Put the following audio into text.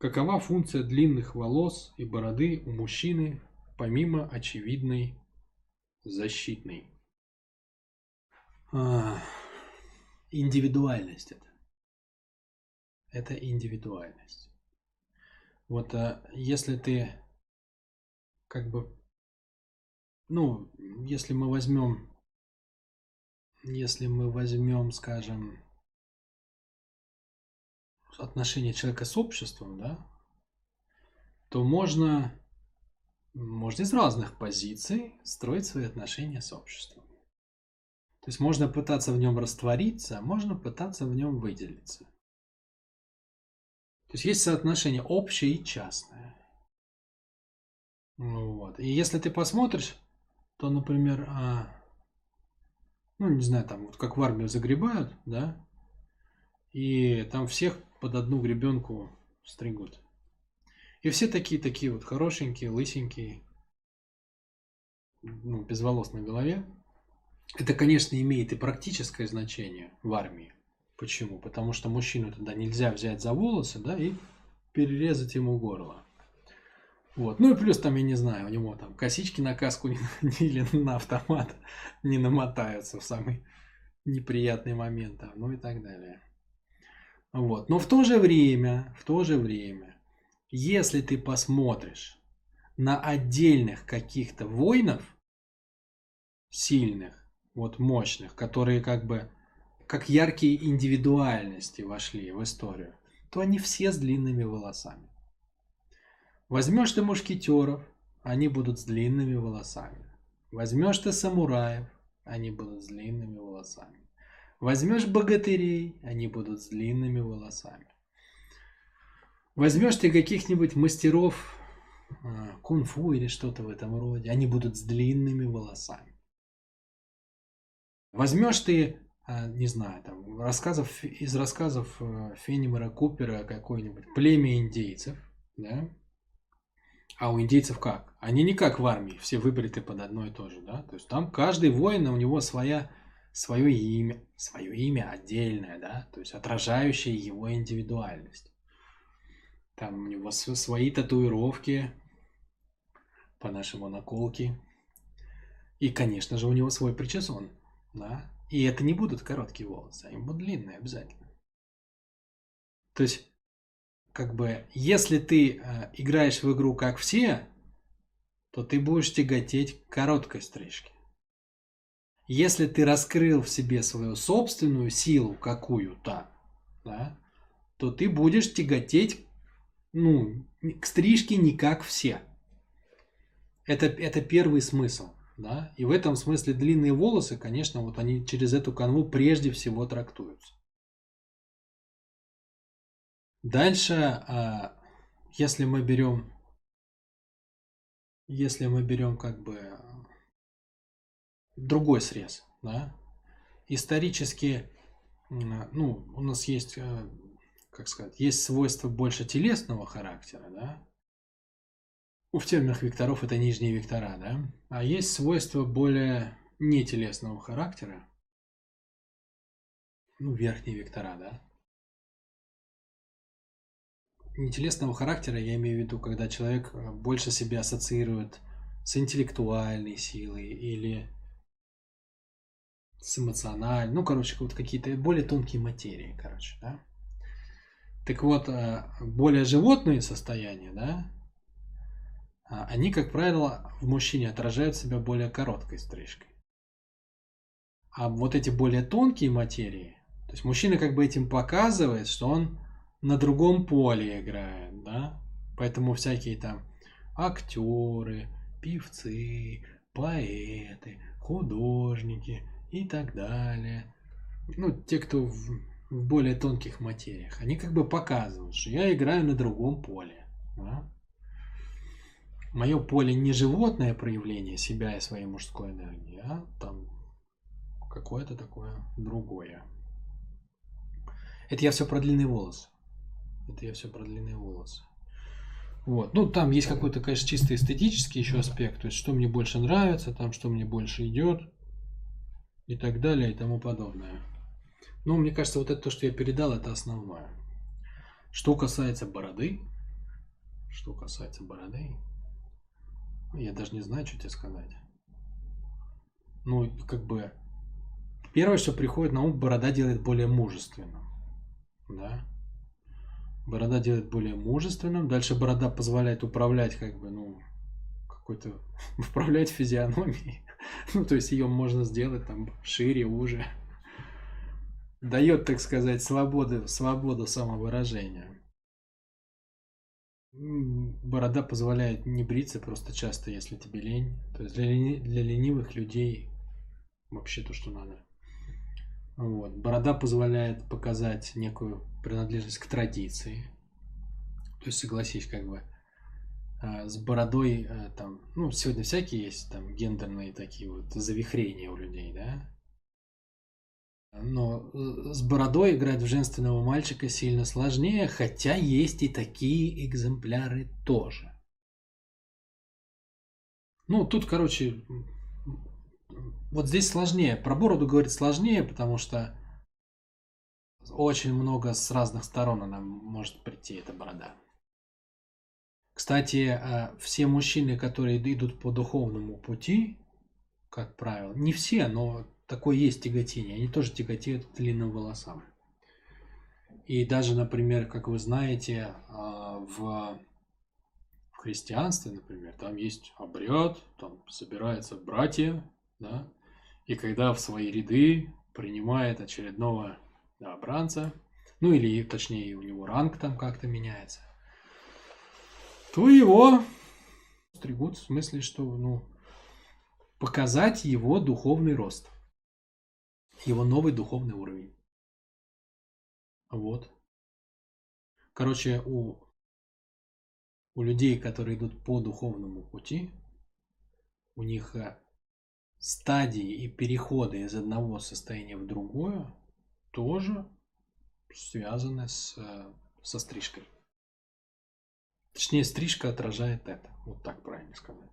Какова функция длинных волос и бороды у мужчины, помимо очевидной защитной? А, индивидуальность это. Это индивидуальность. Вот а, если ты как бы, ну, если мы возьмем, если мы возьмем, скажем, отношение человека с обществом, да, то можно, можно из разных позиций строить свои отношения с обществом. То есть можно пытаться в нем раствориться, а можно пытаться в нем выделиться. То есть есть соотношение общее и частное. Вот. И если ты посмотришь, то, например, а, ну, не знаю, там, вот как в армию загребают, да, и там всех под одну гребенку стригут. И все такие-такие вот хорошенькие, лысенькие, ну, без волос на голове. Это, конечно, имеет и практическое значение в армии. Почему? Потому что мужчину тогда нельзя взять за волосы, да, и перерезать ему горло. Вот. Ну и плюс там, я не знаю, у него там косички на каску не, или на автомат не намотаются в самый неприятный момент, там, ну и так далее. Вот. Но в то же время, в то же время, если ты посмотришь на отдельных каких-то воинов, сильных, вот мощных, которые как бы как яркие индивидуальности вошли в историю, то они все с длинными волосами. Возьмешь ты мушкетеров, они будут с длинными волосами. Возьмешь ты самураев, они будут с длинными волосами. Возьмешь богатырей, они будут с длинными волосами. Возьмешь ты каких-нибудь мастеров а, кунг-фу или что-то в этом роде, они будут с длинными волосами. Возьмешь ты, а, не знаю, там, рассказов, из рассказов а, Фенимера Купера какое-нибудь племя индейцев, да? А у индейцев как? Они не как в армии, все выбриты под одно и то же, да? То есть там каждый воин, у него своя свое имя, свое имя отдельное, да, то есть отражающее его индивидуальность. Там у него свои татуировки, по-нашему наколки. И, конечно же, у него свой причесон, да. И это не будут короткие волосы, они будут длинные обязательно. То есть, как бы, если ты э, играешь в игру как все, то ты будешь тяготеть к короткой стрижке. Если ты раскрыл в себе свою собственную силу какую-то, да, то ты будешь тяготеть ну, к стрижке не как все. Это, это первый смысл. Да? И в этом смысле длинные волосы, конечно, вот они через эту канву прежде всего трактуются. Дальше, а, если мы берем, если мы берем как бы другой срез. Да? Исторически, ну, у нас есть, э, как сказать, есть свойства больше телесного характера, да? В терминах векторов это нижние вектора, да? А есть свойства более нетелесного характера, ну, верхние вектора, да? Нетелесного характера я имею в виду, когда человек э, больше себя ассоциирует с интеллектуальной силой или с эмоциональной, ну, короче, вот какие-то более тонкие материи, короче, да. Так вот, э, более животные состояния, да, а, они, как правило, в мужчине отражают себя более короткой стрижкой. А вот эти более тонкие материи, то есть мужчина как бы этим показывает, что он на другом поле играет, да, поэтому всякие там актеры, певцы, поэты, художники – и так далее. Ну, те, кто в, в более тонких материях, они как бы показывают, что я играю на другом поле. Да? Мое поле не животное проявление себя и своей мужской энергии, а там какое-то такое другое. Это я все про длинные волосы. Это я все про длинные волосы. Вот. Ну, там есть какой-то, конечно, чисто эстетический еще аспект. То есть, что мне больше нравится, там, что мне больше идет и так далее и тому подобное. Но мне кажется, вот это то, что я передал, это основное. Что касается бороды, что касается бороды, я даже не знаю, что тебе сказать. Ну, как бы, первое, что приходит на ум, борода делает более мужественным. Да? Борода делает более мужественным. Дальше борода позволяет управлять, как бы, ну, какой-то, управлять физиономией. Ну, то есть ее можно сделать там шире, уже. Дает, так сказать, свободу, свободу самовыражения. Борода позволяет не бриться просто часто, если тебе лень. То есть для, для ленивых людей вообще то, что надо. Вот. Борода позволяет показать некую принадлежность к традиции. То есть, согласись, как бы с бородой а, там, ну, сегодня всякие есть там гендерные такие вот завихрения у людей, да? Но э, с бородой играть в женственного мальчика сильно сложнее, хотя есть и такие экземпляры тоже. Ну, тут, короче, вот здесь сложнее. Про бороду говорить сложнее, потому что очень много с разных сторон она может прийти, эта борода. Кстати, э, все мужчины, которые идут по духовному пути, как правило, не все, но такое есть тяготение, они тоже тяготеют к длинным волосам. И даже, например, как вы знаете, в, в христианстве, например, там есть обряд, там собираются братья, да, и когда в свои ряды принимает очередного да, бранца, ну или точнее у него ранг там как-то меняется, то его стригут в смысле, что ну, показать его духовный рост его новый духовный уровень. Вот. Короче, у, у людей, которые идут по духовному пути, у них э, стадии и переходы из одного состояния в другое тоже связаны с, э, со стрижкой. Точнее, стрижка отражает это. Вот так правильно сказать.